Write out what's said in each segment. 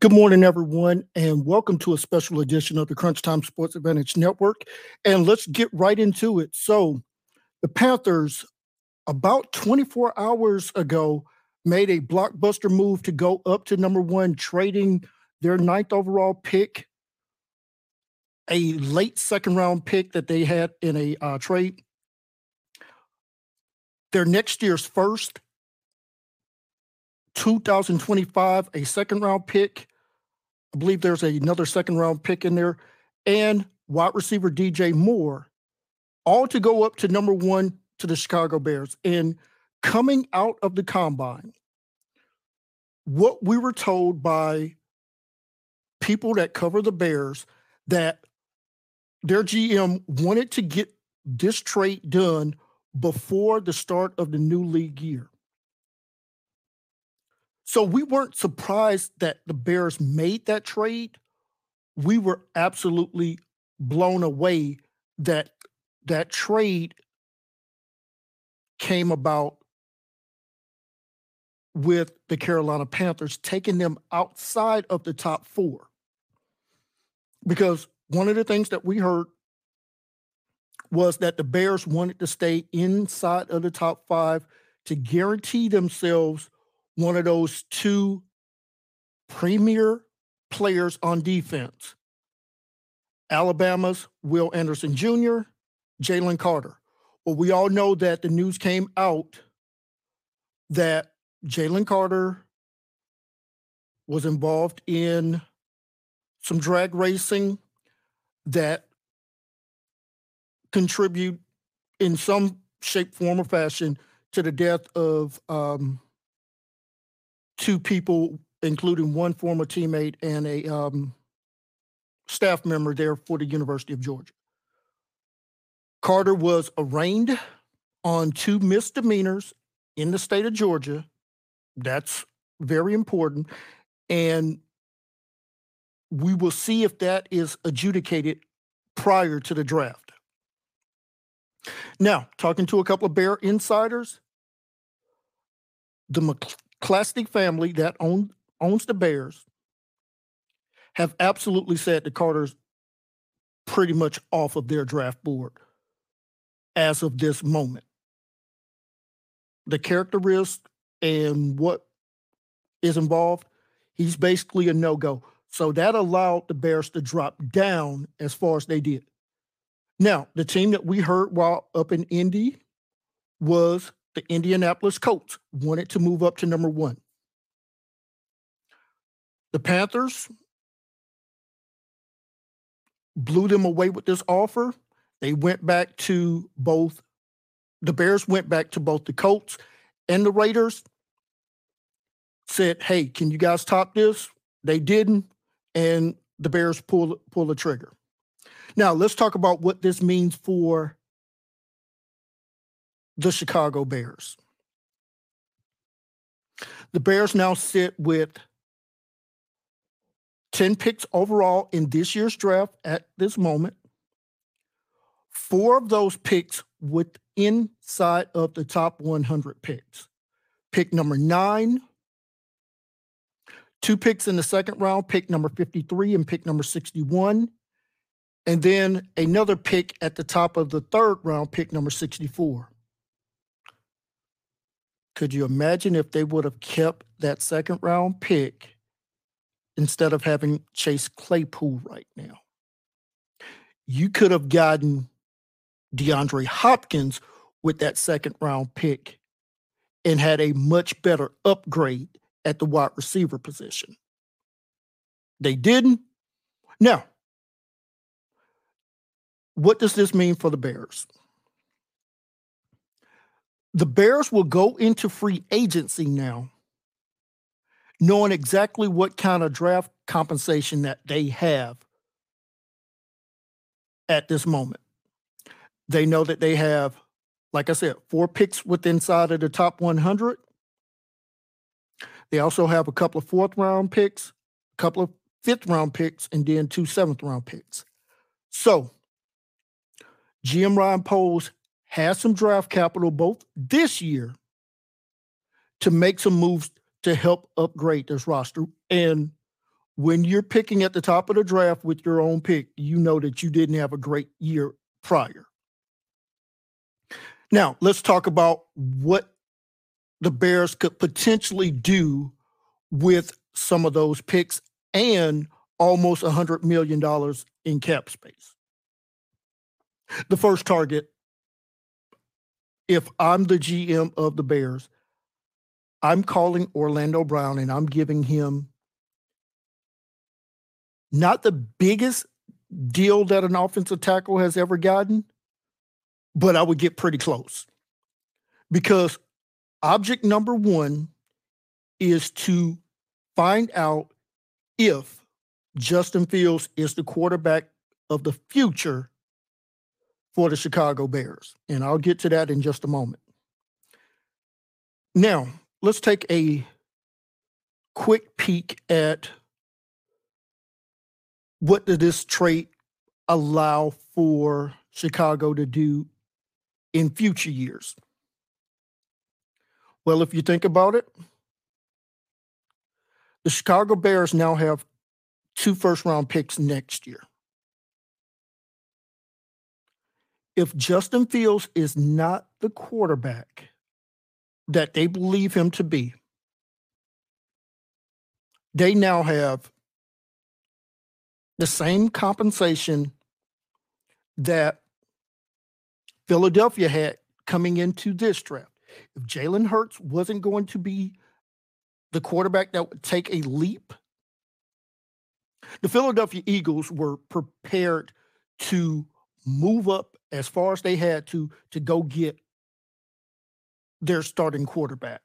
Good morning, everyone, and welcome to a special edition of the Crunch Time Sports Advantage Network. And let's get right into it. So, the Panthers, about 24 hours ago, made a blockbuster move to go up to number one, trading their ninth overall pick, a late second round pick that they had in a uh, trade, their next year's first 2025, a second round pick. I believe there's another second round pick in there, and wide receiver DJ Moore, all to go up to number one to the Chicago Bears. And coming out of the combine, what we were told by people that cover the Bears that their GM wanted to get this trade done before the start of the new league year. So we weren't surprised that the Bears made that trade. We were absolutely blown away that that trade came about with the Carolina Panthers taking them outside of the top 4. Because one of the things that we heard was that the Bears wanted to stay inside of the top 5 to guarantee themselves one of those two premier players on defense Alabama's Will Anderson Jr., Jalen Carter. Well, we all know that the news came out that Jalen Carter was involved in some drag racing that contribute in some shape, form, or fashion to the death of um, two people, including one former teammate and a um, staff member there for the University of Georgia. Carter was arraigned on two misdemeanors in the state of Georgia. That's very important. And we will see if that is adjudicated prior to the draft. Now, talking to a couple of Bear insiders, the Klasnick family that own, owns the Bears have absolutely said the Carters pretty much off of their draft board as of this moment. The character risk and what is involved, he's basically a no go. So that allowed the Bears to drop down as far as they did. Now, the team that we heard while up in Indy was the Indianapolis Colts wanted to move up to number one. The Panthers blew them away with this offer. They went back to both, the Bears went back to both the Colts and the Raiders, said, hey, can you guys top this? They didn't, and the Bears pull, pull the trigger. Now, let's talk about what this means for the Chicago Bears. The Bears now sit with 10 picks overall in this year's draft at this moment. Four of those picks with inside of the top 100 picks. Pick number nine, two picks in the second round, pick number 53 and pick number 61. And then another pick at the top of the third round, pick number 64. Could you imagine if they would have kept that second round pick instead of having Chase Claypool right now? You could have gotten DeAndre Hopkins with that second round pick and had a much better upgrade at the wide receiver position. They didn't. Now, what does this mean for the Bears? The Bears will go into free agency now knowing exactly what kind of draft compensation that they have at this moment. They know that they have, like I said, four picks with inside of the top 100. They also have a couple of fourth round picks, a couple of fifth round picks, and then two seventh round picks. So, GM Ryan Poles has some draft capital both this year to make some moves to help upgrade this roster. And when you're picking at the top of the draft with your own pick, you know that you didn't have a great year prior. Now, let's talk about what the Bears could potentially do with some of those picks and almost a $100 million in cap space. The first target, if I'm the GM of the Bears, I'm calling Orlando Brown and I'm giving him not the biggest deal that an offensive tackle has ever gotten, but I would get pretty close. Because object number one is to find out if Justin Fields is the quarterback of the future for the Chicago Bears. And I'll get to that in just a moment. Now, let's take a quick peek at what did this trade allow for Chicago to do in future years? Well, if you think about it, the Chicago Bears now have two first round picks next year. If Justin Fields is not the quarterback that they believe him to be, they now have the same compensation that Philadelphia had coming into this draft. If Jalen Hurts wasn't going to be the quarterback that would take a leap, the Philadelphia Eagles were prepared to move up as far as they had to to go get their starting quarterback.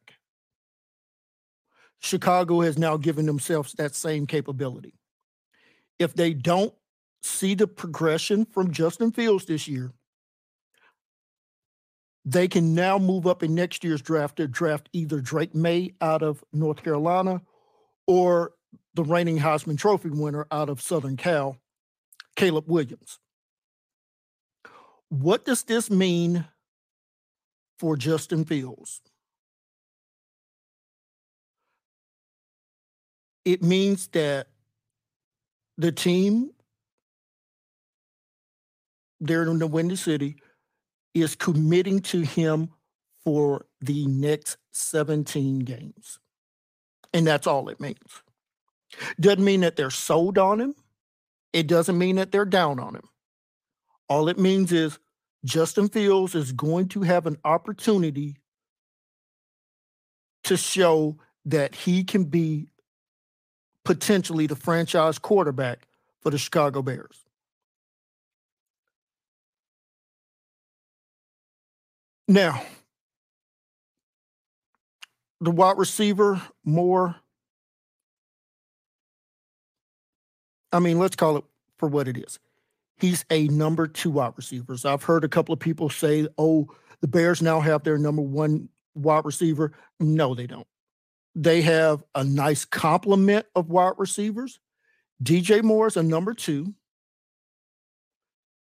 Chicago has now given themselves that same capability. If they don't see the progression from Justin Fields this year, they can now move up in next year's draft to draft either Drake Maye out of North Carolina or the reigning Heisman Trophy winner out of Southern Cal, Caleb Williams. What does this mean for Justin Fields? It means that the team there in the Windy City is committing to him for the next 17 games. And that's all it means. Doesn't mean that they're sold on him. It doesn't mean that they're down on him. All it means is Justin Fields is going to have an opportunity to show that he can be potentially the franchise quarterback for the Chicago Bears. Now, the wide receiver, Moore, I mean, let's call it for what it is. He's a number two wide receiver. So I've heard a couple of people say, oh, the Bears now have their number one wide receiver. No, they don't. They have a nice complement of wide receivers. DJ Moore is a number two.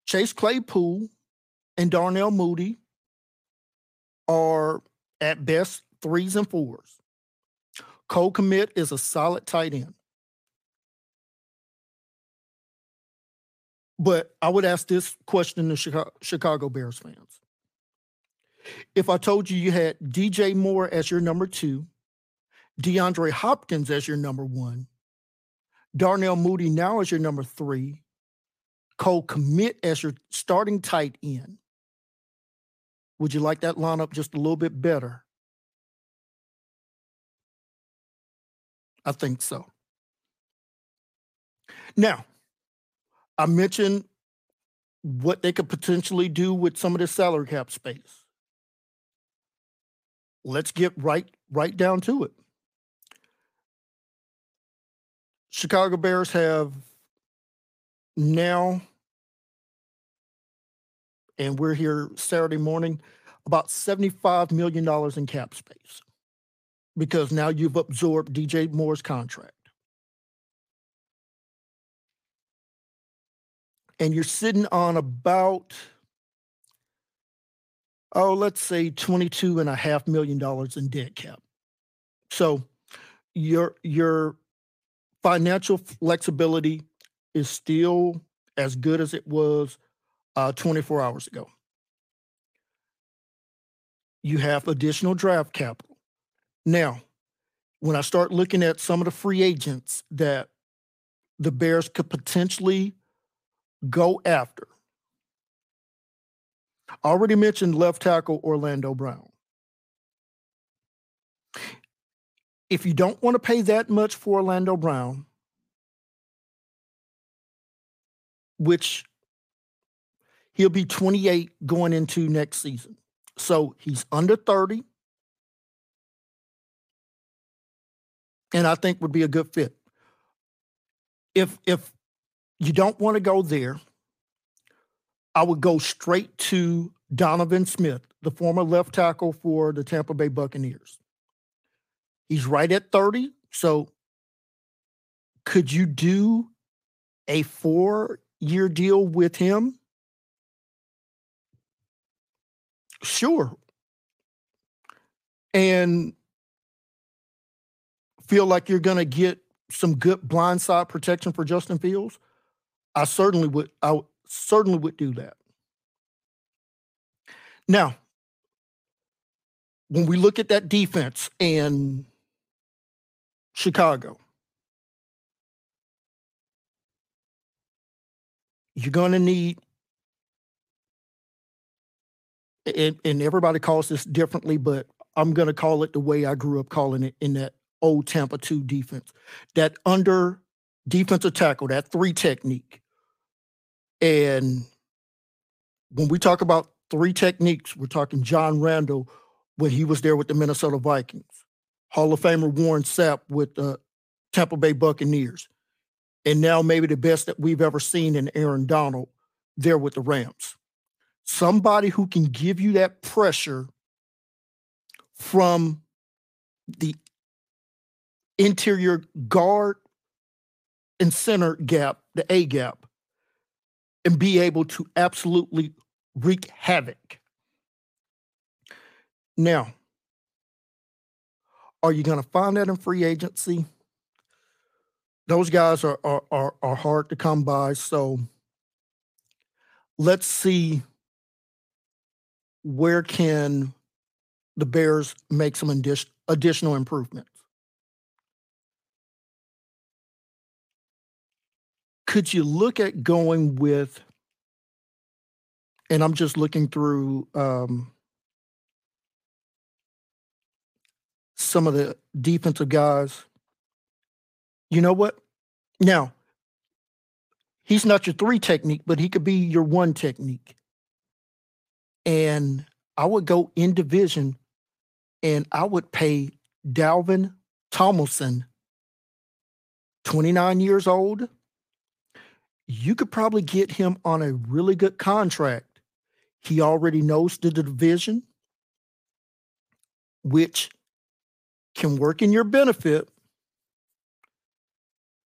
Chase Claypool and Darnell Mooney are at best threes and fours. Cole Kmet is a solid tight end. But I would ask this question to Chicago, Bears fans. If I told you you had DJ Moore as your number two, DeAndre Hopkins as your number one, Darnell Mooney now as your number three, Cole Kmet as your starting tight end. Would you like that lineup just a little bit better? I think so. Now, I mentioned what they could potentially do with some of the salary cap space. Let's get right right down to it. Chicago Bears have now, and we're here Saturday morning, about $75 million in cap space because now you've absorbed DJ Moore's contract. And you're sitting on about, oh, let's say $22.5 million in debt cap. So your your financial flexibility is still as good as it was uh, 24 hours ago. You have additional draft capital. Now, when I start looking at some of the free agents that the Bears could potentially go after, already mentioned left tackle Orlando Brown. If you don't want to pay that much for Orlando Brown, which he'll be 28 going into next season. So he's under 30. And I think would be a good fit. If if you don't want to go there, I would go straight to Donovan Smith, the former left tackle for the Tampa Bay Buccaneers. He's right at 30. So could you do a four year deal with him? Sure. And feel like you're going to get some good blindside protection for Justin Fields? I certainly would. I certainly would do that. Now, when we look at that defense and Chicago, you're going to need and, and everybody calls this differently, but I'm going to call it the way I grew up calling it in that old Tampa 2 defense. That under defensive tackle, that three technique. And when we talk about three techniques, we're talking John Randle when he was there with the Minnesota Vikings, Hall of Famer Warren Sapp with the Tampa Bay Buccaneers, and now maybe the best that we've ever seen in Aaron Donald there with the Rams. Somebody who can give you that pressure from the interior guard and center gap, the A gap, and be able to absolutely wreak havoc. Now, are you going to find that in free agency? Those guys are, are, are, are hard to come by. So let's see where can the Bears make some additional improvements. Could you look at going with, and I'm just looking through um, some of the defensive guys. You know what? Now, he's not your three technique, but he could be your one technique. And I would go in division and I would pay Dalvin Tomlinson, 29 years old. You could probably get him on a really good contract. He already knows the division, which can work in your benefit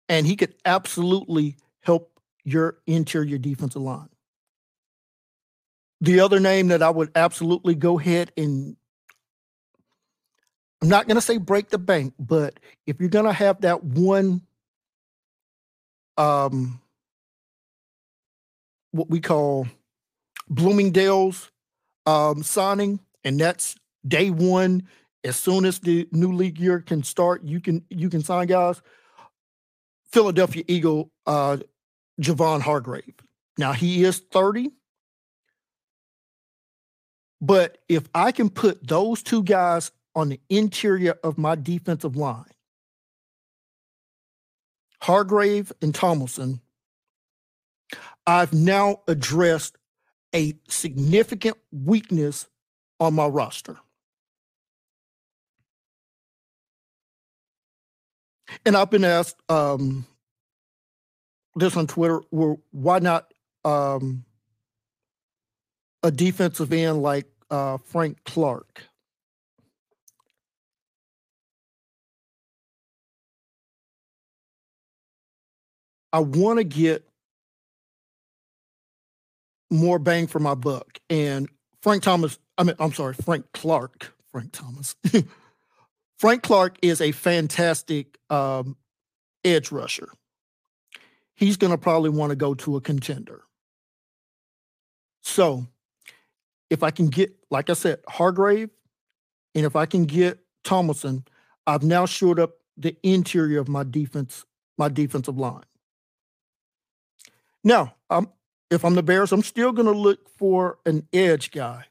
and he could absolutely help your interior defensive line. The other name that I would absolutely go ahead and I'm not going to say break the bank, but if you're going to have that one um what we call Bloomingdale's um signing and that's day 1 as soon as the new league year can start, you can you can sign guys. Philadelphia Eagle, uh, Javon Hargrave. Now he is 30. But if I can put those two guys on the interior of my defensive line, Hargrave and Tomlinson, I've now addressed a significant weakness on my roster. And I've been asked um, this on Twitter: well, why not um, a defensive end like uh, Frank Clark? I want to get more bang for my buck. And Frank Thomas, I mean, I'm sorry, Frank Clark, Frank Thomas Frank Clark is a fantastic um, edge rusher. He's going to probably want to go to a contender. So if I can get, like I said, Hargrave, and if I can get Thomason, I've now shored up the interior of my defense, my defensive line. Now, I'm, if I'm the Bears, I'm still going to look for an edge guy.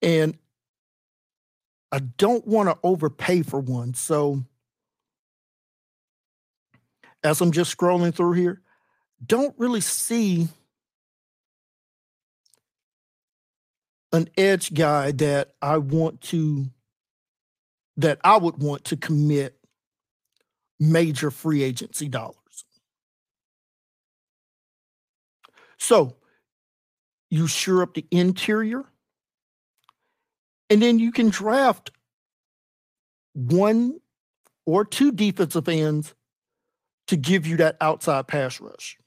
And I don't want to overpay for one. So as I'm just scrolling through here, don't really see an edge guy that I want to that I would want to commit major free agency dollars. So you sure up the interior, and then you can draft one or two defensive ends to give you that outside pass rush.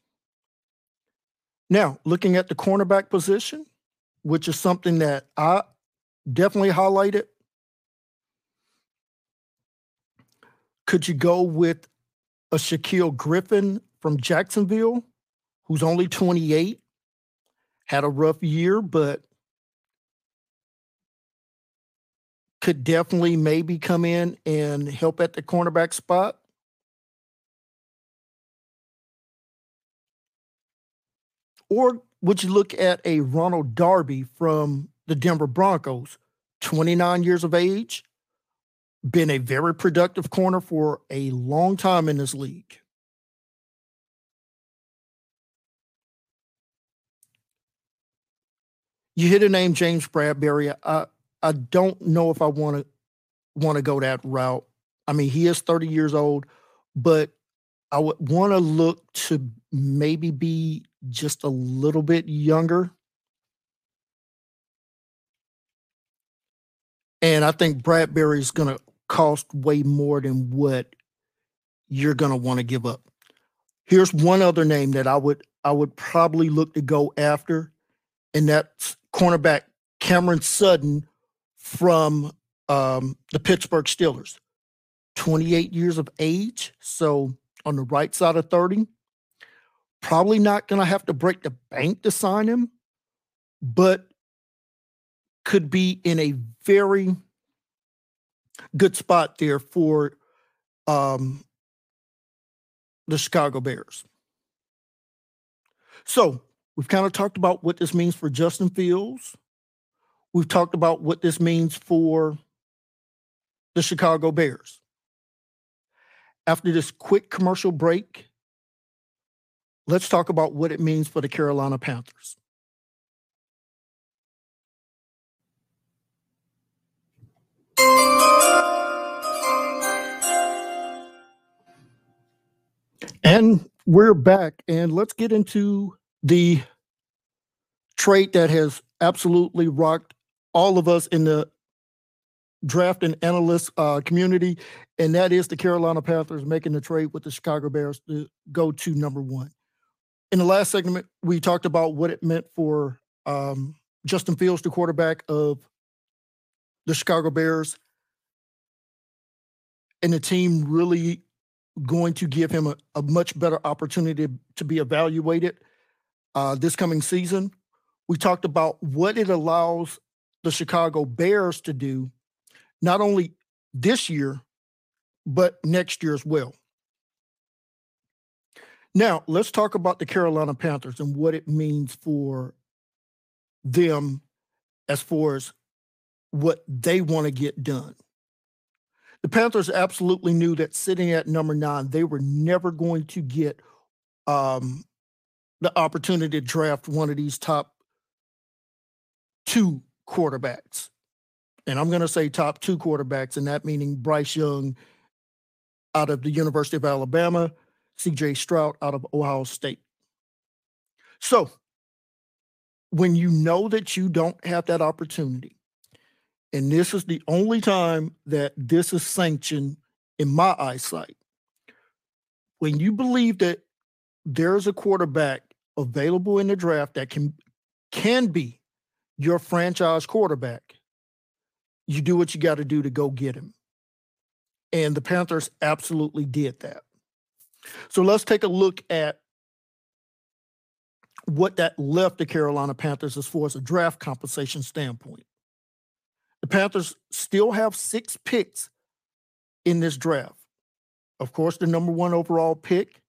Now, looking at the cornerback position, which is something that I definitely highlighted. Could you go with a Shaquill Griffin from Jacksonville, who's only 28, had a rough year, but could definitely maybe come in and help at the cornerback spot? Or would you look at a Ronald Darby from the Denver Broncos, 29 years of age, been a very productive corner for a long time in this league. You hit a name, James Bradberry. I I don't know if I want to want to go that route. I mean, he is 30 years old, but I would want to look to maybe be just a little bit younger. And I think Bradberry is going to cost way more than what you're going to want to give up. Here's one other name that I would I would probably look to go after, and that's cornerback Cameron Sutton from um, the Pittsburgh Steelers. 28 years of age, so on the right side of 30. Probably not going to have to break the bank to sign him, but could be in a very good spot there for um, the Chicago Bears. So we've kind of talked about what this means for Justin Fields. We've talked about what this means for the Chicago Bears. After this quick commercial break, let's talk about what it means for the Carolina Panthers. And we're back, and let's get into the trait that has absolutely rocked all of us in the draft and analyst uh, community, and that is the Carolina Panthers making the trade with the Chicago Bears to go to number one. In the last segment, we talked about what it meant for um, Justin Fields, the quarterback of the Chicago Bears, and the team really going to give him a, a much better opportunity to be evaluated uh, this coming season. We talked about what it allows the Chicago Bears to do not only this year, but next year as well. Now, let's talk about the Carolina Panthers and what it means for them as far as what they want to get done. The Panthers absolutely knew that sitting at number nine, they were never going to get um, the opportunity to draft one of these top two quarterbacks and I'm going to say top two quarterbacks, and that meaning Bryce Young out of the University of Alabama, CJ Stroud out of Ohio State. So when you know that you don't have that opportunity, and this is the only time that this is sanctioned in my eyesight, when you believe that there's a quarterback available in the draft that can can be your franchise quarterback, you do what you got to do to go get him. And the Panthers absolutely did that. So let's take a look at what that left the Carolina Panthers as far as a draft compensation standpoint. The Panthers still have six picks in this draft. Of course, the number one overall pick,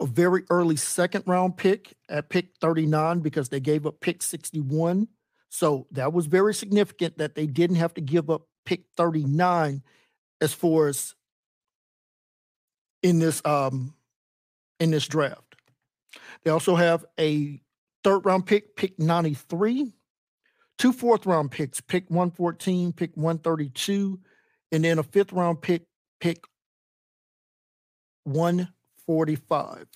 a very early second round pick at pick 39 because they gave up pick 61. So that was very significant that they didn't have to give up pick 39 as far as in this um in this draft. They also have a third round pick, pick 93, two fourth round picks, pick 114, pick 132, and then a fifth round pick, pick 145.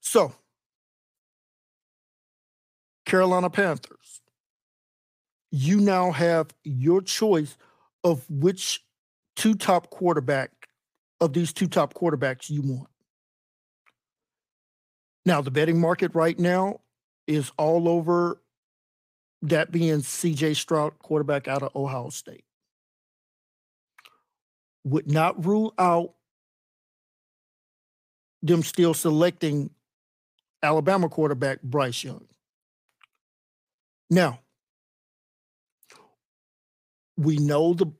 So, Carolina Panthers, you now have your choice of which two top quarterback of these two top quarterbacks you want. Now, the betting market right now is all over that being CJ Stroud, quarterback out of Ohio State. Would not rule out them still selecting Alabama quarterback Bryce Young. Now, we know the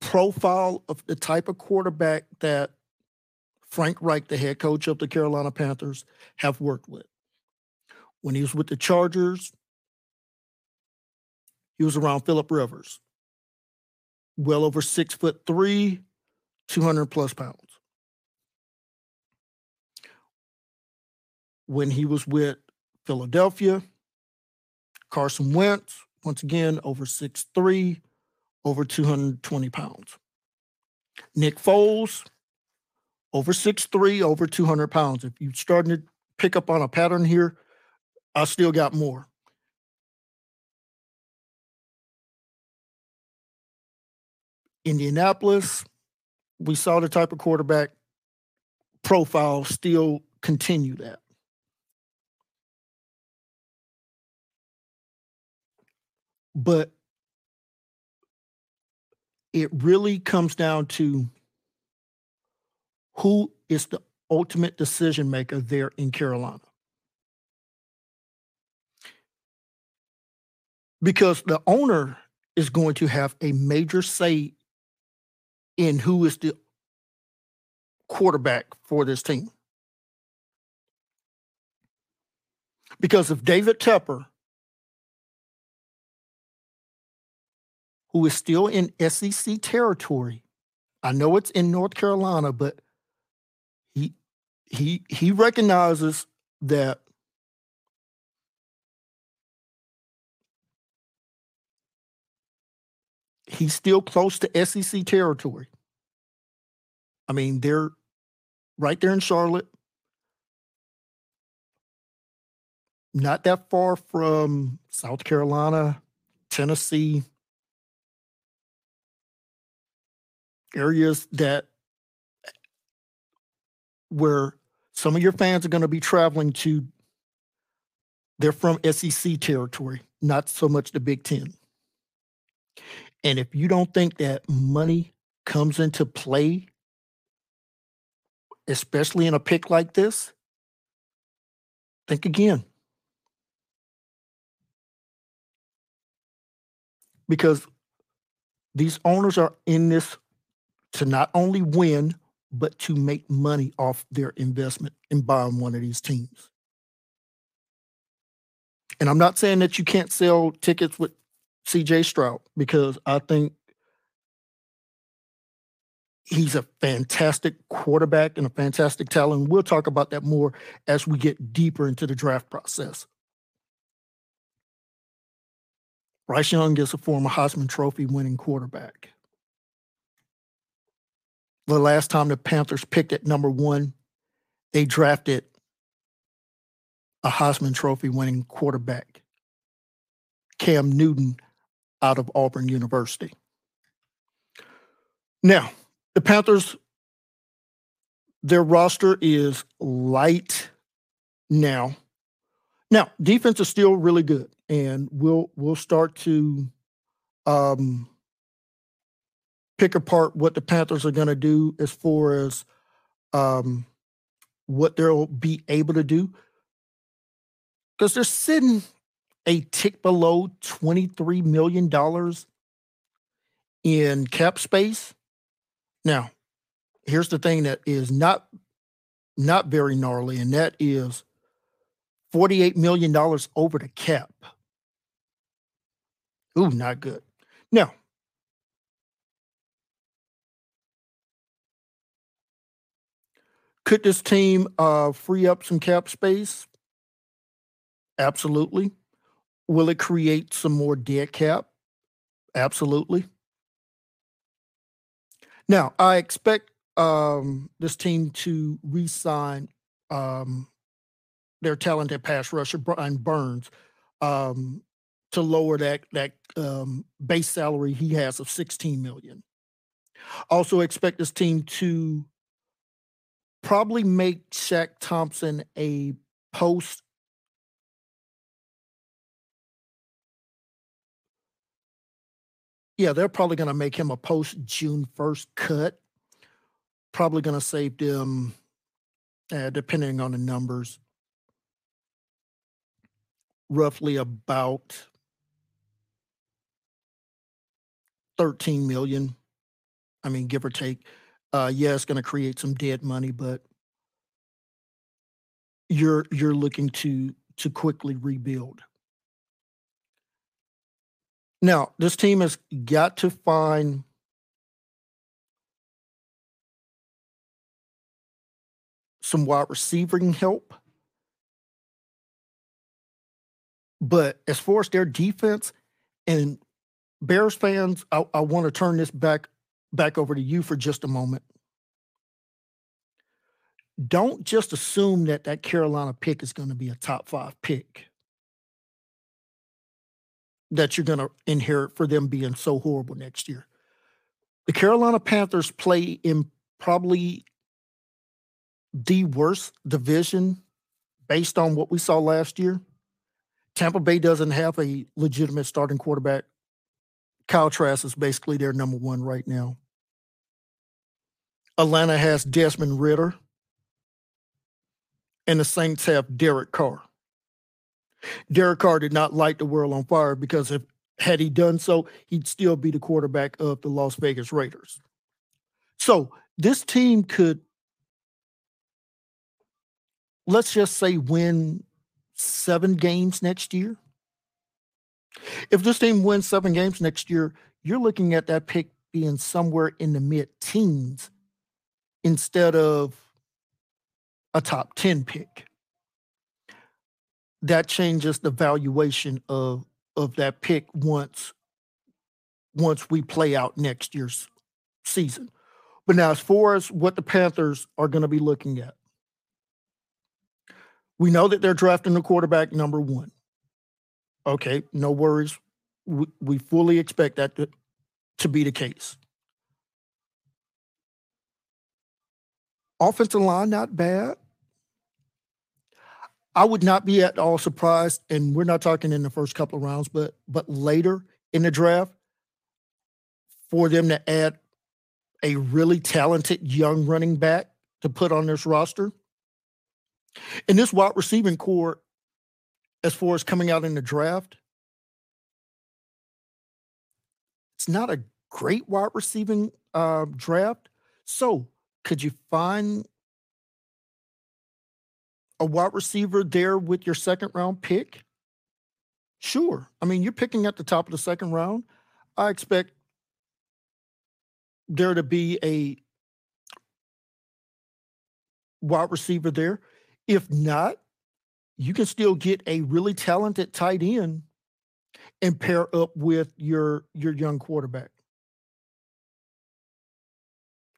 profile of the type of quarterback that Frank Reich, the head coach of the Carolina Panthers, have worked with. When he was with the Chargers, he was around Philip Rivers, well over six foot three, 200 plus pounds. When he was with Philadelphia, Carson Wentz, once again, over six three, over 220 pounds. Nick Foles, over six three, over 200 pounds. If you're starting to pick up on a pattern here, I still got more. Indianapolis, we saw the type of quarterback profile still continue that. But it really comes down to who is the ultimate decision maker there in Carolina. Because the owner is going to have a major say in who is the quarterback for this team. Because if David Tepper who is still in SEC territory. I know it's in North Carolina, but he he he recognizes that he's still close to SEC territory. I mean, they're right there in Charlotte. Not that far from South Carolina, Tennessee, areas that where some of your fans are going to be traveling to they're from SEC territory, not so much the Big 10. And if you don't think that money comes into play especially in a pick like this, think again. Because these owners are in this to not only win, but to make money off their investment in buying one of these teams. And I'm not saying that you can't sell tickets with CJ Stroud because I think he's a fantastic quarterback and a fantastic talent. We'll talk about that more as we get deeper into the draft process. Bryce Young is a former Heisman Trophy winning quarterback the last time the Panthers picked at number one, they drafted a Heisman Trophy winning quarterback, Cam Newton, out of Auburn University. Now, the Panthers, their roster is light now. Now, defense is still really good. and we'll we'll start to um, pick apart what the Panthers are going to do as far as um, what they'll be able to do because they're sitting a tick below $23 million in cap space. Now, here's the thing that is not not very gnarly, and that is $48 million over the cap. Ooh, not good. Now, could this team uh, free up some cap space? Absolutely. Will it create some more dead cap? Absolutely. Now, I expect um, this team to re-sign um, their talented pass rusher Brian Burns um, to lower that that um, base salary he has of 16 million. Also expect this team to probably make Shaq Thompson a post Yeah, they're probably going to make him a post June 1st cut. Probably going to save them, uh, depending on the numbers, roughly about 13 million. I mean, give or take. Uh, yeah, it's going to create some dead money, but you're you're looking to to quickly rebuild. Now, this team has got to find some wide receiving help. But as far as their defense and Bears fans, I, I want to turn this back back over to you for just a moment. Don't just assume that that Carolina pick is going to be a top five pick that you're going to inherit for them being so horrible next year. The Carolina Panthers play in probably the worst division based on what we saw last year. Tampa Bay doesn't have a legitimate starting quarterback. Kyle Trask is basically their number one right now. Atlanta has Desmond Ridder, and the Saints have Derek Carr. Derek Carr did not light the world on fire because if had he done so, he'd still be the quarterback of the Las Vegas Raiders. So this team could, let's just say, win seven games next year. If this team wins seven games next year, you're looking at that pick being somewhere in the mid teens instead of a top 10 pick that changes the valuation of of that pick once once we play out next year's season. But now, as far as what the Panthers are going to be looking at, we know that they're drafting the quarterback number one. Okay, no worries. We, we fully expect that to, to be the case. Offensive line, not bad. I would not be at all surprised, and we're not talking in the first couple of rounds, but but later in the draft, for them to add a really talented young running back to put on this roster. And this wide receiving corps, as far as coming out in the draft, it's not a great wide receiving uh, draft. So, could you find a wide receiver there with your second round pick? Sure. I mean, you're picking at the top of the second round. I expect there to be a wide receiver there. If not, you can still get a really talented tight end and pair up with your your young quarterback.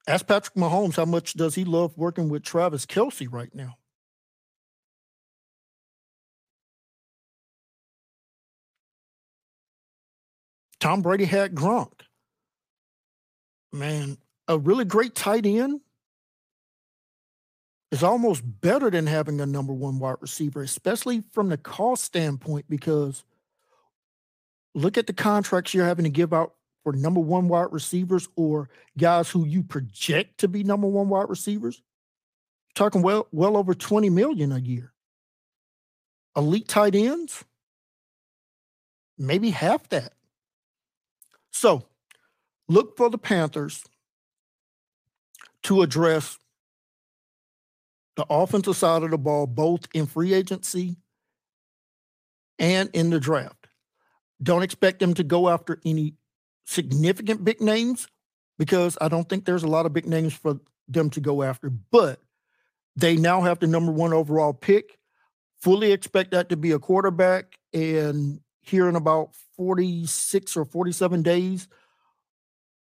Ask Patrick Mahomes how much does he love working with Travis Kelce right now? Tom Brady had Gronk. Man, a really great tight end is almost better than having a number one wide receiver, especially from the cost standpoint, because look at the contracts you're having to give out for number one wide receivers or guys who you project to be number one wide receivers. talking well well over 20 million a year. Elite tight ends, maybe half that. So look for the Panthers to address the offensive side of the ball, both in free agency and in the draft. Don't expect them to go after any significant big names because I don't think there's a lot of big names for them to go after. But they now have the number one overall pick. Fully expect that to be a quarterback. And here in about 46 or 47 days,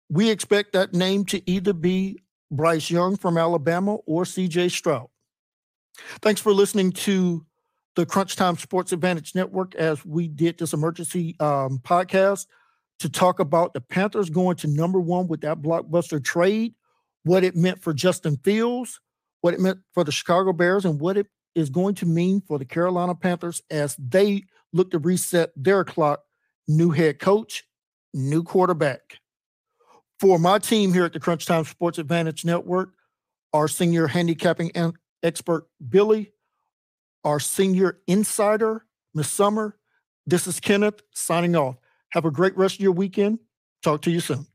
we expect that name to either be Bryce Young from Alabama or CJ Stroud. Thanks for listening to the Crunch Time Sports Advantage Network as we did this emergency um, podcast to talk about the Panthers going to number one with that blockbuster trade, what it meant for Justin Fields, what it meant for the Chicago Bears, and what it is going to mean for the Carolina Panthers as they look to reset their clock. New head coach, new quarterback. For my team here at the Crunch Time Sports Advantage Network, our senior handicapping expert, Billy, our senior insider, Miss Summer. This is Kenneth signing off. Have a great rest of your weekend. Talk to you soon.